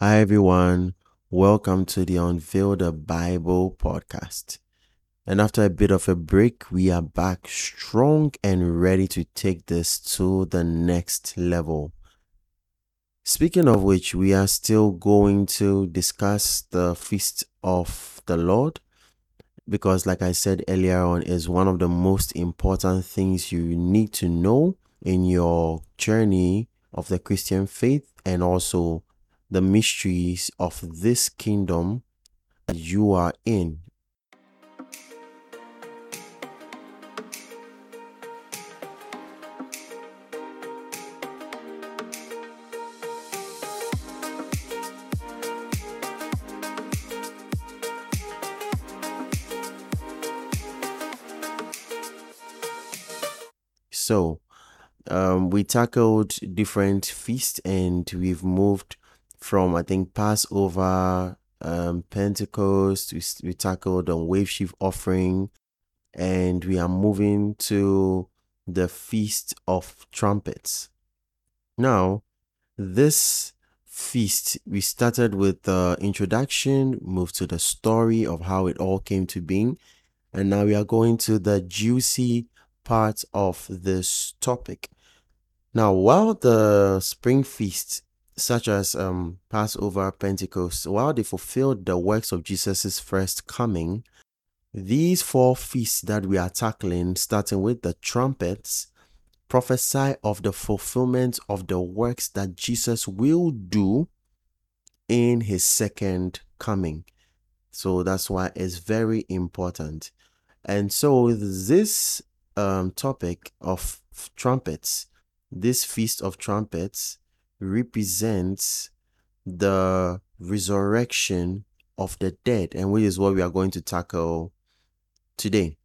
Hi, everyone. Welcome to the Unveil the Bible podcast. And after a bit of a break, we are back strong and ready to take this to the next level. Speaking of which, we are still going to discuss the Feast of the Lord because, like I said earlier on, is one of the most important things you need to know in your journey of the Christian faith and also the mysteries of this kingdom that you are in. So, um, we tackled different feasts and we've moved from I think Passover, um, Pentecost. We, we tackled the wave sheaf offering, and we are moving to the feast of trumpets. Now, this feast we started with the introduction, moved to the story of how it all came to being, and now we are going to the juicy part of this topic. Now, while the spring feast such as um, Passover, Pentecost, while they fulfilled the works of Jesus' first coming, these four feasts that we are tackling, starting with the trumpets, prophesy of the fulfillment of the works that Jesus will do in his second coming. So that's why it's very important. And so this um, topic of trumpets, this feast of trumpets, represents the resurrection of the dead, and which is what we are going to tackle today.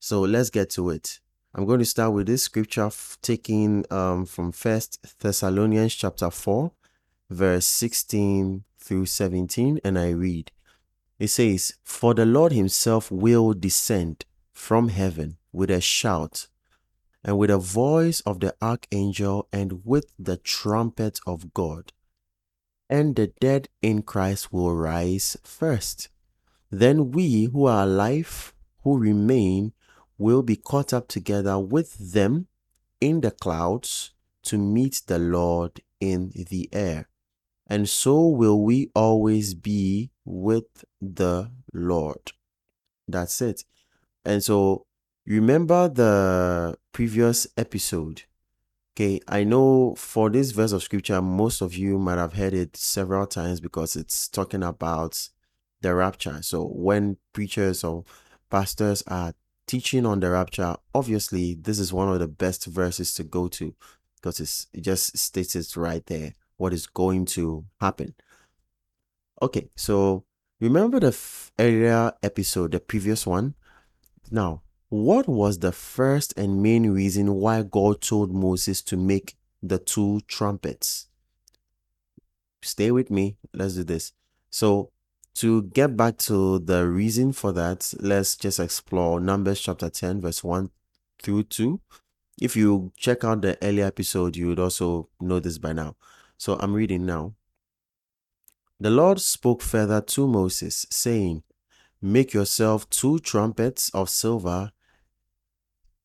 So let's get to it. I'm going to start with this scripture taken um, from First Thessalonians chapter 4, verse 16 through 17, and I read. It says, For the Lord himself will descend from heaven with a shout and with the voice of the archangel and with the trumpet of God. And the dead in Christ will rise first. Then we who are alive, who remain, will be caught up together with them in the clouds to meet the Lord in the air. And so will we always be with the Lord. That's it. And so remember the previous episode. Okay, I know for this verse of scripture, most of you might have heard it several times because it's talking about the rapture. So when preachers or pastors are teaching on the rapture, obviously this is one of the best verses to go to because it's, it just states it right there what is going to happen. Okay, so remember the f- earlier episode, the previous one? Now, what was the first and main reason why God told Moses to make the two trumpets? Stay with me. Let's do this. So, to get back to the reason for that, let's just explore Numbers chapter 10, verse 1 through 2. If you check out the earlier episode, you would also know this by now. So, I'm reading now. The Lord spoke further to Moses, saying, Make yourself two trumpets of silver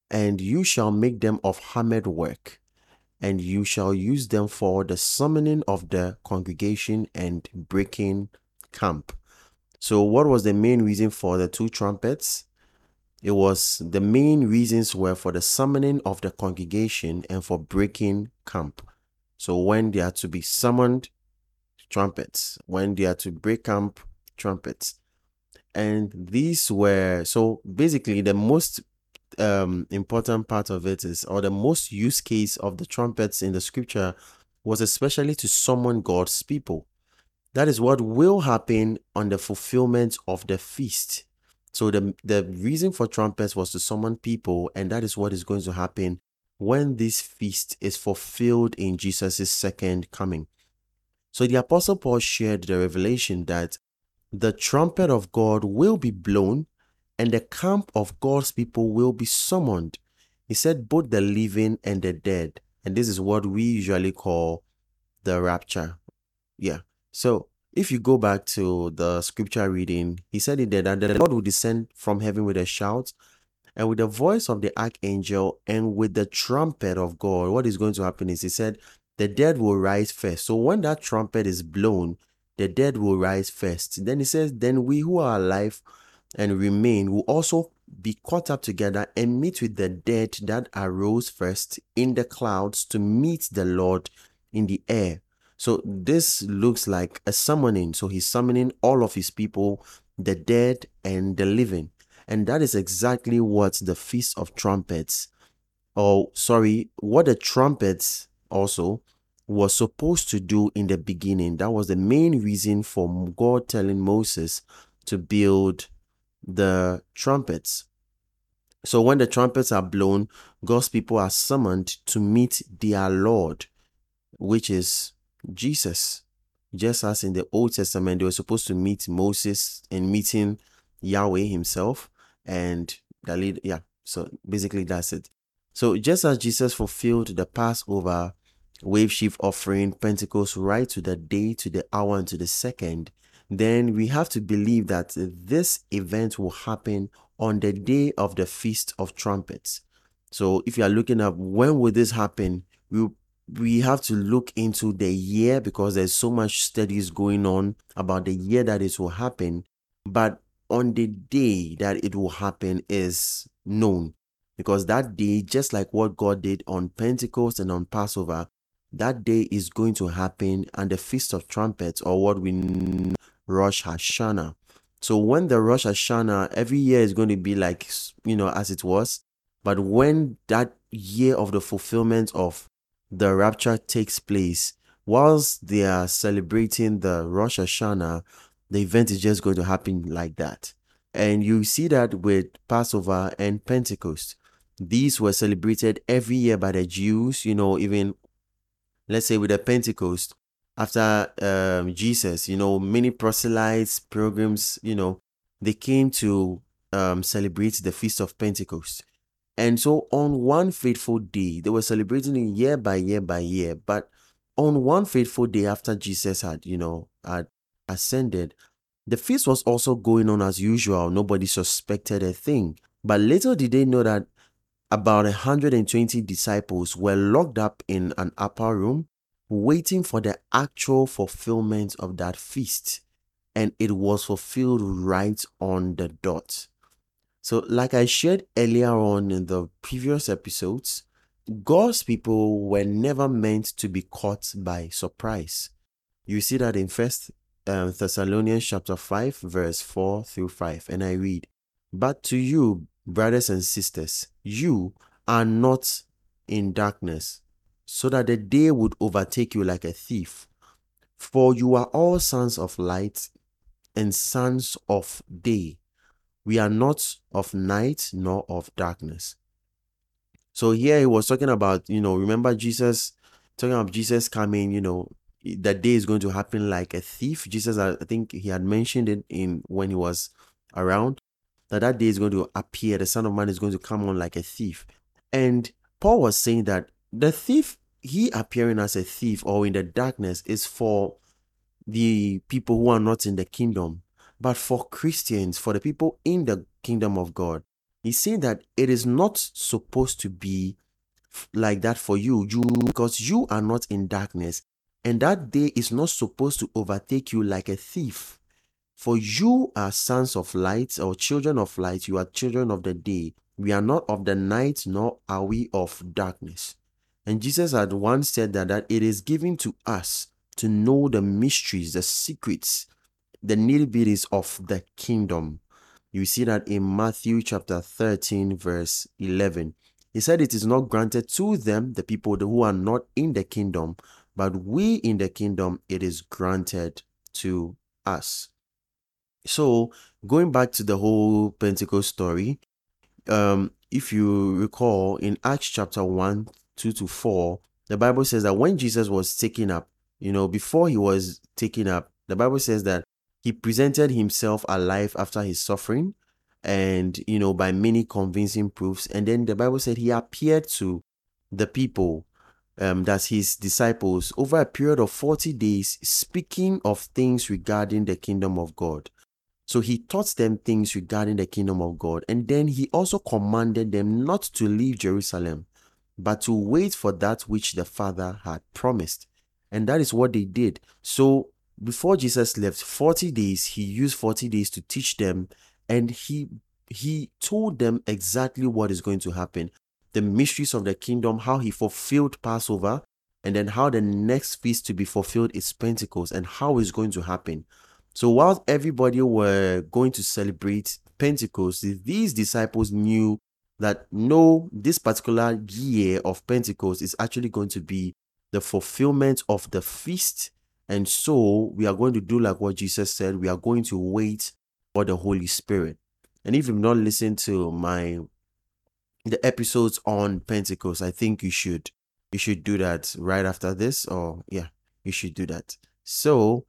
and you shall make them of hammered work, and you shall use them for the summoning of the congregation and breaking camp. So, what was the main reason for the two trumpets? It was the main reasons were for the summoning of the congregation and for breaking camp. So, when they are to be summoned, trumpets. When they are to break camp, trumpets. And these were so basically the most um, important part of it is, or the most use case of the trumpets in the scripture was especially to summon God's people. That is what will happen on the fulfillment of the feast. So the the reason for trumpets was to summon people, and that is what is going to happen when this feast is fulfilled in Jesus' second coming. So the apostle Paul shared the revelation that the trumpet of God will be blown and the camp of God's people will be summoned. He said, both the living and the dead. And this is what we usually call the rapture. Yeah. So if you go back to the scripture reading, he said it there that the Lord will descend from heaven with a shout and with the voice of the archangel and with the trumpet of God. What is going to happen is he said, the dead will rise first. So when that trumpet is blown, the dead will rise first. Then he says, then we who are alive and remain will also be caught up together and meet with the dead that arose first in the clouds to meet the Lord in the air. So this looks like a summoning. So he's summoning all of his people, the dead and the living. And that is exactly what the Feast of Trumpets, or sorry, what the trumpets also was supposed to do in the beginning. That was the main reason for God telling Moses to build the trumpets. So when the trumpets are blown, God's people are summoned to meet their Lord, which is Jesus. Just as in the Old Testament, they were supposed to meet Moses and meeting Yahweh himself and the lead. Yeah. So basically that's it. So just as Jesus fulfilled the Passover, wave sheaf offering, Pentecost, right to the day, to the hour, and to the second, then we have to believe that this event will happen on the day of the Feast of Trumpets. So if you are looking up when will this happen, we we have to look into the year because there's so much studies going on about the year that it will happen. But on the day that it will happen is known because that day, just like what God did on Pentecost and on Passover, that day is going to happen and the Feast of Trumpets or what we Rosh Hashanah. So when the Rosh Hashanah every year is going to be like you know as it was, but when that year of the fulfillment of the rapture takes place, whilst they are celebrating the Rosh Hashanah, the event is just going to happen like that. And you see that with Passover and Pentecost. These were celebrated every year by the Jews, you know, even let's say with the Pentecost, after um, Jesus, you know, many proselytes, pilgrims, you know, they came to um, celebrate the Feast of Pentecost. And so on one faithful day, they were celebrating it year by year by year. But on one faithful day after Jesus had, you know, had ascended, the feast was also going on as usual. Nobody suspected a thing. But little did they know that about 120 disciples were locked up in an upper room waiting for the actual fulfillment of that feast. And it was fulfilled right on the dot. So, like I shared earlier on in the previous episodes, God's people were never meant to be caught by surprise. You see that in First um, Thessalonians chapter 5, verse 4 through 5. And I read, But to you, brothers and sisters, you are not in darkness so that the day would overtake you like a thief. For you are all sons of light and sons of day. We are not of night nor of darkness. So here he was talking about, you know, remember Jesus, talking about Jesus coming, you know, that day is going to happen like a thief. Jesus, uh, I think he had mentioned it in when he was around, that that day is going to appear. The Son of Man is going to come on like a thief. And Paul was saying that the thief, he appearing as a thief or in the darkness, is for the people who are not in the kingdom, but for Christians, for the people in the kingdom of God. He's saying that it is not supposed to be like that for you, you because you are not in darkness, and that day is not supposed to overtake you like a thief. For you are sons of light or children of light, you are children of the day. We are not of the night, nor are we of darkness. And Jesus had once said that, that it is given to us to know the mysteries, the secrets, the nitty bitties of the kingdom. You see that in Matthew chapter 13, verse 11. He said, It is not granted to them, the people who are not in the kingdom, but we in the kingdom, it is granted to us. So, going back to the whole Pentecost story, um, if you recall in Acts chapter 1, 2 to 4, the Bible says that when Jesus was taken up, you know, before he was taken up, the Bible says that he presented himself alive after his suffering and, you know, by many convincing proofs. And then the Bible said he appeared to the people um, that's his disciples over a period of 40 days, speaking of things regarding the kingdom of God. So he taught them things regarding the kingdom of God. And then he also commanded them not to leave Jerusalem, but to wait for that which the Father had promised. And that is what they did. So before Jesus left, 40 days, he used 40 days to teach them. And he he told them exactly what is going to happen the mysteries of the kingdom, how he fulfilled Passover, and then how the next feast to be fulfilled is Pentecost and how it's going to happen. So while everybody were going to celebrate Pentecost, these disciples knew that no, this particular year of Pentecost is actually going to be the fulfillment of the feast. And so we are going to do like what Jesus said, we are going to wait for the Holy Spirit. And if you've not listened to my the episodes on Pentecost, I think you should you should do that right after this, or yeah, you should do that. So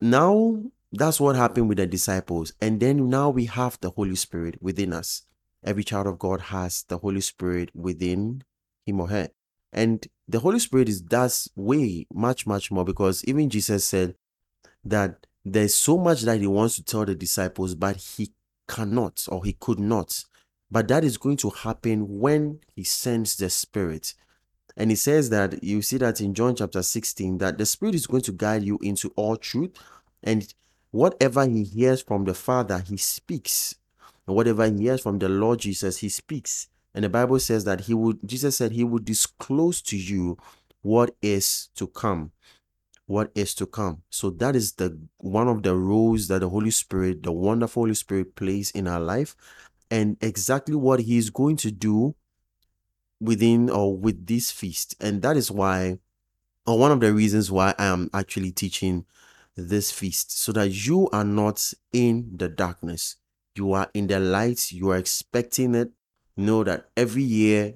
now that's what happened with the disciples, and then now we have the Holy Spirit within us. Every child of God has the Holy Spirit within him or her. And the Holy Spirit is does way much, much more because even Jesus said that there's so much that he wants to tell the disciples, but he cannot or he could not but that is going to happen when he sends the Spirit. And he says that you see that in John chapter 16, that the Spirit is going to guide you into all truth. And whatever he hears from the Father, he speaks. And whatever he hears from the Lord Jesus, he speaks. And the Bible says that he would, Jesus said, he would disclose to you what is to come. What is to come. So that is the one of the roles that the Holy Spirit, the wonderful Holy Spirit, plays in our life and exactly what he is going to do within or with this feast. And that is why, or one of the reasons why I am actually teaching this feast, so that you are not in the darkness. You are in the light, you are expecting it. Know that every year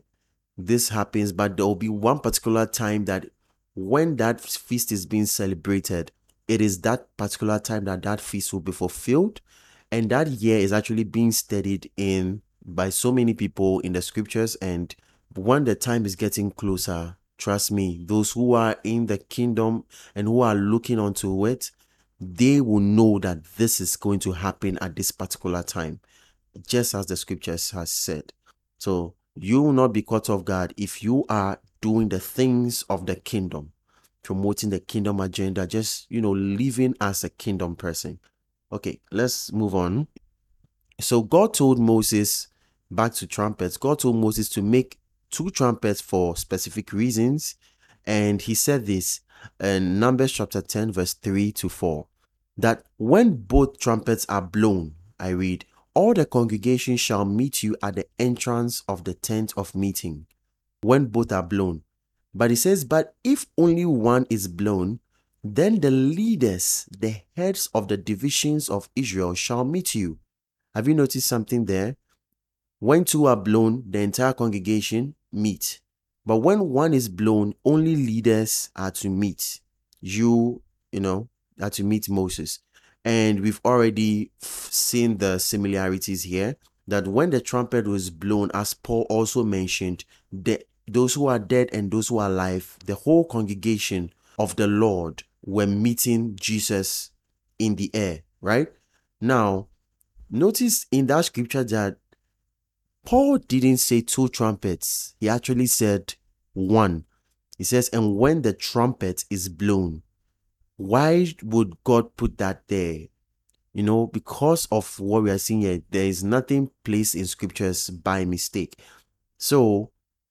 this happens, but there will be one particular time that when that feast is being celebrated, it is that particular time that that feast will be fulfilled and that year is actually being studied in by so many people in the scriptures and when the time is getting closer trust me those who are in the kingdom and who are looking onto it they will know that this is going to happen at this particular time just as the scriptures has said so you will not be caught off guard if you are doing the things of the kingdom promoting the kingdom agenda just you know living as a kingdom person Okay, let's move on. So God told Moses, back to trumpets, God told Moses to make two trumpets for specific reasons. And he said this in Numbers chapter 10, verse 3 to 4 that when both trumpets are blown, I read, all the congregation shall meet you at the entrance of the tent of meeting when both are blown. But he says, But if only one is blown, then the leaders, the heads of the divisions of Israel, shall meet you. Have you noticed something there? When two are blown, the entire congregation meet. But when one is blown, only leaders are to meet. You, you know, are to meet Moses. And we've already seen the similarities here that when the trumpet was blown, as Paul also mentioned, the, those who are dead and those who are alive, the whole congregation of the Lord were meeting Jesus in the air, right? Now, notice in that scripture that Paul didn't say two trumpets, he actually said one. He says, and when the trumpet is blown, why would God put that there? You know, because of what we are seeing here, there is nothing placed in scriptures by mistake. So,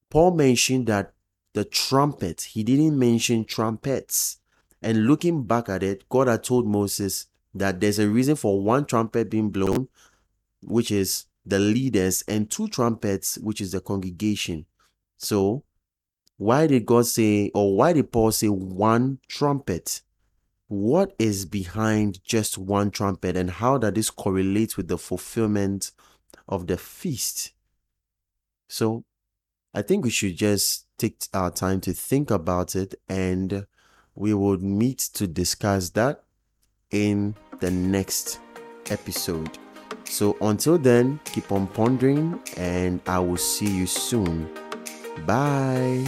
Paul mentioned that the trumpet, he didn't mention trumpets. And looking back at it, God had told Moses that there's a reason for one trumpet being blown, which is the leaders, and two trumpets, which is the congregation. So, why did God say, or why did Paul say one trumpet? What is behind just one trumpet, and how does this correlate with the fulfillment of the feast? So, I think we should just take our time to think about it and we would meet to discuss that in the next episode. So until then, keep on pondering, and I will see you soon. Bye.